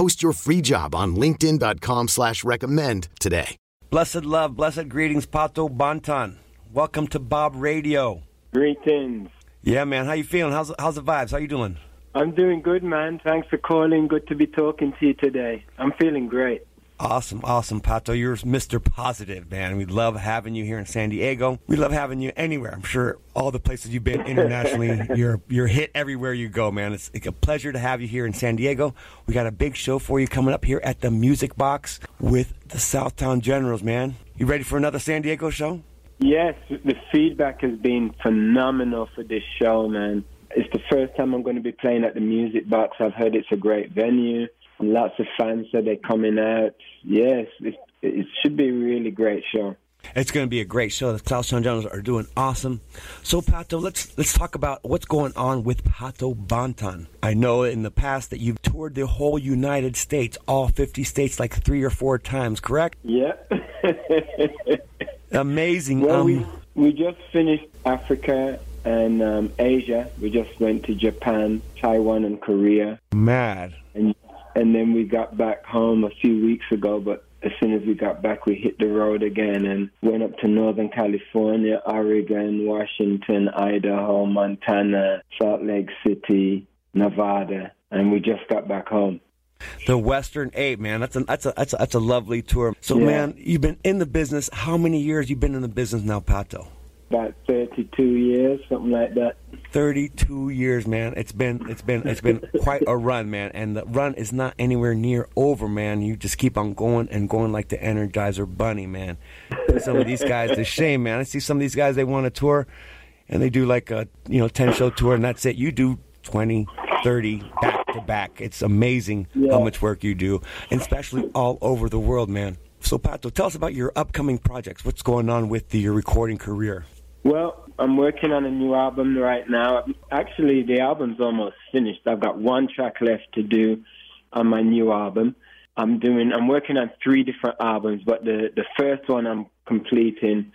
Post your free job on linkedin.com slash recommend today. Blessed love, blessed greetings, Pato Banton. Welcome to Bob Radio. Greetings. Yeah, man. How you feeling? How's how's the vibes? How you doing? I'm doing good, man. Thanks for calling. Good to be talking to you today. I'm feeling great. Awesome, awesome, Pato. You're Mr. Positive, man. We love having you here in San Diego. We love having you anywhere. I'm sure all the places you've been internationally, you're you're hit everywhere you go, man. It's, it's a pleasure to have you here in San Diego. We got a big show for you coming up here at the Music Box with the Southtown Generals, man. You ready for another San Diego show? Yes, the feedback has been phenomenal for this show, man. It's the first time I'm going to be playing at the Music Box. I've heard it's a great venue. Lots of fans said they're coming out. Yes, it, it should be a really great show. It's going to be a great show. The Southtown Generals are doing awesome. So, Pato, let's let's talk about what's going on with Pato Banton. I know in the past that you've toured the whole United States, all 50 states, like three or four times, correct? Yeah. Amazing. Well, um, we we just finished Africa and um, Asia. We just went to Japan, Taiwan, and Korea, mad. and and then we got back home a few weeks ago. But as soon as we got back, we hit the road again and went up to Northern California, Oregon, Washington, Idaho, Montana, Salt Lake City, Nevada, and we just got back home. The Western Eight, man. That's a that's a that's a, that's a lovely tour. So, Yeah. man, you've been in the business. How many years you been in the business now, Pato? About 32 years, something like that. 32 years, man. It's been it's been it's been quite a run, man. And the run is not anywhere near over, man. You just keep on going and going like the Energizer Bunny, man. Some of these guys, the shame, man. I see some of these guys they want a tour, and they do like a you know 10 show tour, and that's it. You do 20, 30 back to back. It's amazing Yeah. how much work you do, and especially all over the world, man. So, Pato, tell us about your upcoming projects. What's going on with the, your recording career? Well, I'm working on a new album right now. Actually, the album's almost finished. I've got one track left to do on my new album. I'm doing. I'm working on three different albums, but the the first one I'm completing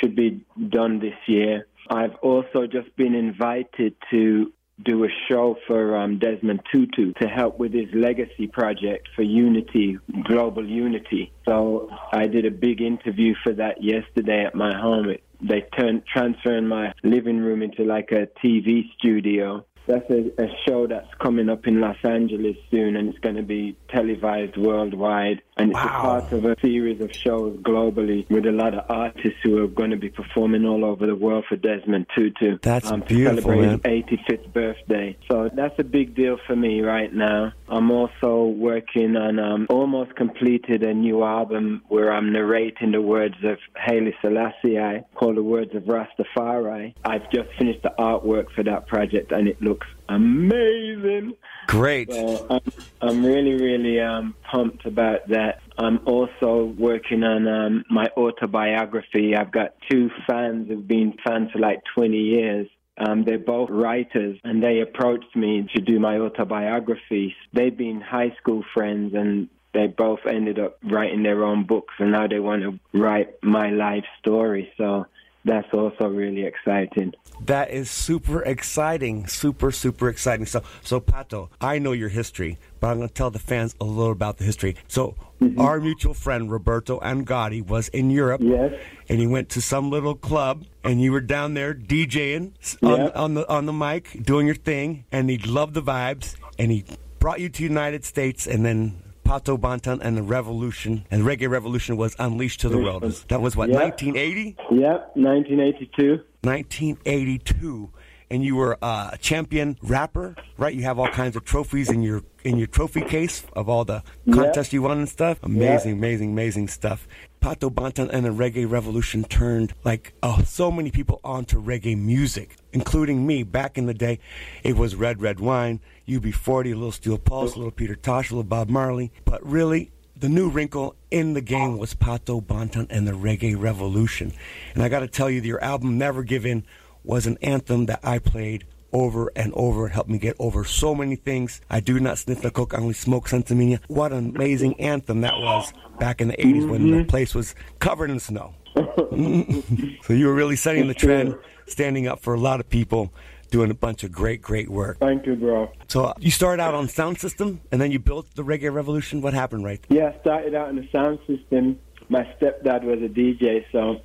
should be done this year. I've also just been invited to do a show for um, Desmond Tutu to help with his legacy project for unity, global unity. So I did a big interview for that yesterday at my home. It, they turned transferring my living room into like a TV studio. That's a, a show that's coming up in Los Angeles soon, and it's going to be televised worldwide. And it's a part of a series of shows globally with a lot of artists who are going to be performing all over the world for Desmond Tutu. That's um, beautiful, celebrate man. his 85th birthday. So that's a big deal for me right now. I'm also working on um, almost completed a new album where I'm narrating the words of Haile Selassie called The Words of Rastafari. I've just finished the artwork for that project and it looks amazing. Great. So I'm, I'm really, really um, pumped about that. I'm also working on um, my autobiography. I've got two fans who've been fans for like 20 years. Um, they're both writers, and they approached me to do my autobiography. They've been high school friends, and they both ended up writing their own books, and now they want to write my life story. So that's also really exciting. That is super exciting. Super, super exciting. So, so Pato, I know your history, but I'm going to tell the fans a little about the history. So, mm-hmm. our mutual friend Roberto Angotti was in Europe, Yes. and he went to some little club, and you were down there DJing on, Yeah. on the on the mic, doing your thing, and he loved the vibes, and he brought you to United States, and then Pato Banton and the Revolution, and the Reggae Revolution was unleashed to the world. That was what, Yeah. 1980? Yep, 1982. 1982 and you were uh, a champion rapper right you have all kinds of trophies in your in your trophy case of all the contests you won and stuff. Amazing amazing amazing stuff. Pato banton and the reggae revolution turned like oh, so many people onto reggae music including me. Back in the day it was red red wine ub40 little steel pulse little peter tosh little bob marley. But really the new wrinkle in the game was Pato Banton and the Reggae Revolution. And I got to tell you, your album Never Give In was an anthem that I played over and over. It helped me get over so many things. I do not sniff the coke, I only smoke sensimilla. What an amazing anthem that was back in the 80s when the place was covered in snow. so you were really setting the trend, standing up for a lot of people, doing a bunch of great, great work. Thank you, bro. So uh, you started out on sound system, and then you built the Reggae Revolution. What happened, right? There? Yeah, I started out in the sound system. My stepdad was a DJ, so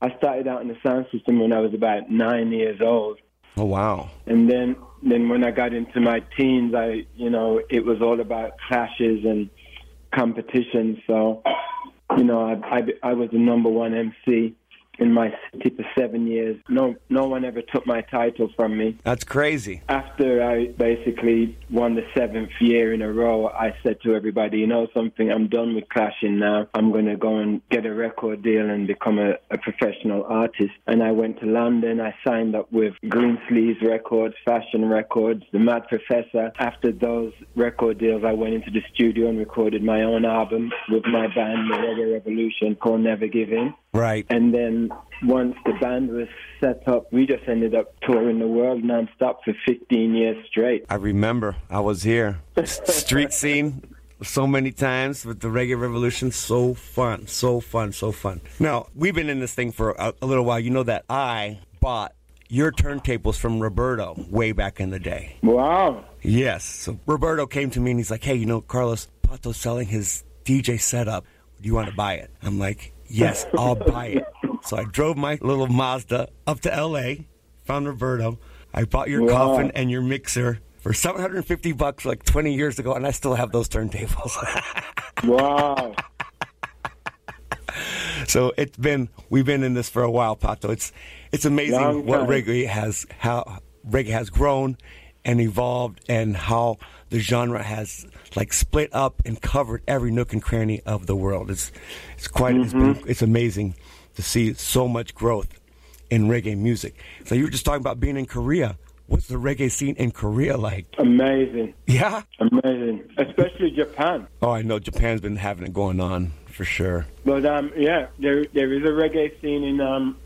I started out in the sound system when I was about nine years old. Oh wow! And then, then when I got into my teens, I, you know, it was all about clashes and competition. So, you know, I, I, I was the number one MC in my city for seven years. No, no one ever took my title from me. That's crazy. After I basically won the seventh year in a row, I said to everybody, you know something, I'm done with clashing now. I'm going to go and get a record deal and become a, a professional artist. And I went to London. I signed up with Greensleeves Records, Fashion Records, The Mad Professor. After those record deals, I went into the studio and recorded my own album with my band, The Reggae Revolution, called Never Give In. Right. And then once the band was set up, we just ended up touring the world nonstop for 15 years straight. I remember I was here. Street scene so many times with the Reggae Revolution. So fun, so fun, so fun. Now, we've been in this thing for a, a little while. You know that I bought your turntables from Roberto way back in the day. Wow. Yes. So Roberto came to me and he's like, hey, you know, Carlos, Pato's selling his DJ setup. Do you want to buy it? I'm like, yes, I'll buy it. So I drove my little Mazda up to LA, found Roberto. I bought your Wow. coffin and your mixer for 750 bucks like 20 years ago, and I still have those turntables. Wow. so it's been we've been in this for a while, Pato. It's it's amazing what reggae has how reggae has grown and evolved, and how the genre has like split up and covered every nook and cranny of the world. It's it's quite it's, Mm-hmm. it's amazing to see so much growth in reggae music. So you were just talking about being in Korea. What's the reggae scene in Korea like? Amazing. Yeah. Amazing. Especially Japan. Oh, I know Japan's been having it going on for sure. But um, yeah, there there is a reggae scene in um,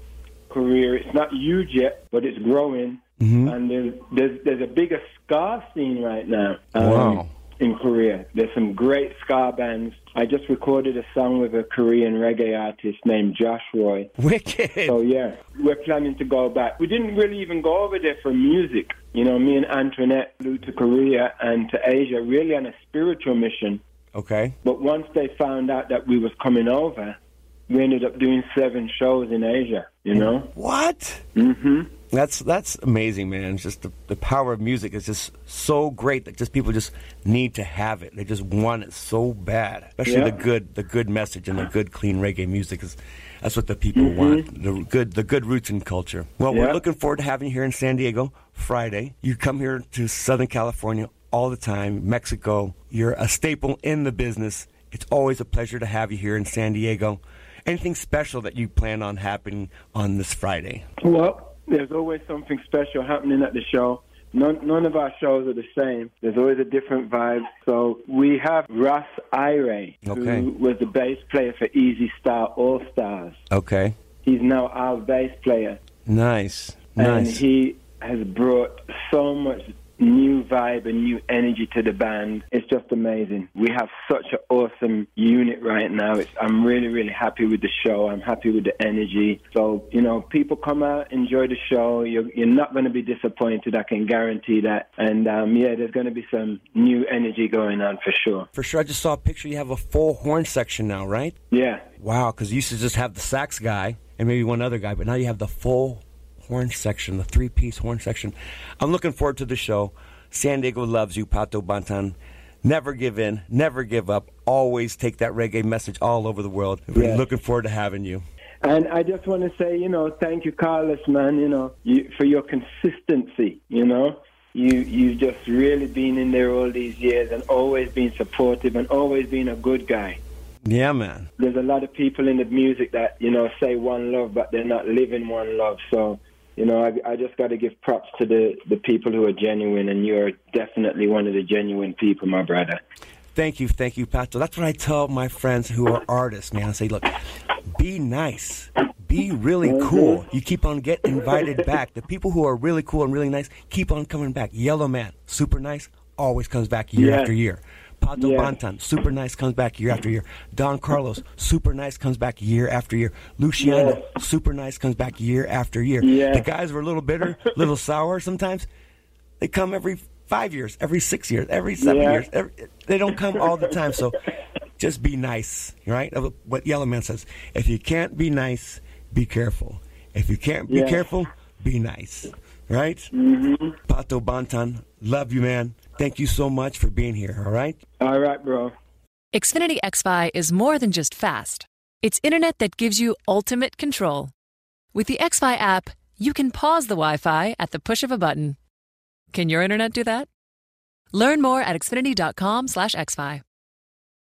Korea. It's not huge yet, but it's growing. And there's, there's there's a bigger ska scene right now. um, Wow. In Korea, there's some great ska bands. I just recorded a song with a Korean reggae artist named Josh Roy. Wicked. So yeah, we're planning to go back. We didn't really even go over there for music. You know, me and Antoinette flew to Korea and to Asia really on a spiritual mission. Okay. But once they found out that we was coming over, we ended up doing seven shows in Asia. You know? What? hmm That's that's amazing, man. It's just the, the power of music is just so great that just people just need to have it. They just want it so bad, especially Yeah. the good the good message and the good clean reggae music is that's what the people want. The good the good roots and culture. Well, we're looking forward to having you here in San Diego Friday. You come here to Southern California all the time, Mexico. You're a staple in the business. It's always a pleasure to have you here in San Diego. Anything special that you plan on happening on this Friday? Well, there's always something special happening at the show. None, none of our shows are the same. There's always a different vibe. So we have Russ Ire, Okay. who was the bass player for Easy Star All Stars. Okay. He's now our bass player. Nice. Nice. And Nice. he has brought so much new vibe and new energy to the band. It's just amazing. We have such an awesome unit right now. It's, I'm really, really happy with the show. I'm happy with the energy. So, you know, people come out, enjoy the show. You're, you're not going to be disappointed. I can guarantee that. And um, yeah, there's going to be some new energy going on for sure. For sure. I just saw a picture. You have a full horn section now, right? Yeah. Wow. Because you used to just have the sax guy and maybe one other guy, but now you have the full horn section, the three piece horn section. I'm looking forward to the show. San Diego loves you, Pato Banton. Never give in, never give up. Always take that reggae message all over the world. We're Yeah. looking forward to having you. And I just want to say, you know, thank you, Carlos, man. You know, you, for your consistency. You know, you you've just really been in there all these years and always been supportive and always been a good guy. Yeah, man. There's a lot of people in the music that you know say one love, but they're not living one love. So, you know, I, I just got to give props to the the people who are genuine, and you're definitely one of the genuine people, my brother. Thank you, thank you, Pato. That's what I tell my friends who are artists, man. I say, look, be nice. Be really mm-hmm. cool. You keep on getting invited back. The people who are really cool and really nice keep on coming back. Yellow Man, super nice, always comes back year Yeah. after year. Pato Yeah. Banton, super nice, comes back year after year. Don Carlos, super nice, comes back year after year. Luciano, super nice, comes back year after year. The guys were a little bitter, a little sour sometimes. They come every five years, every six years, every seven Yeah. years. Every, they don't come all the time. So just be nice, right? What Yellow Man says. If you can't be nice, be careful. If you can't be Yeah. careful, be nice, right? Mm-hmm. Pato Banton, love you, man. Thank you so much for being here, all right? All right, bro. Xfinity XFi is more than just fast. It's internet that gives you ultimate control. With the XFi app, you can pause the Wi Fi at the push of a button. Can your internet do that? Learn more at xfinity.com/xfi.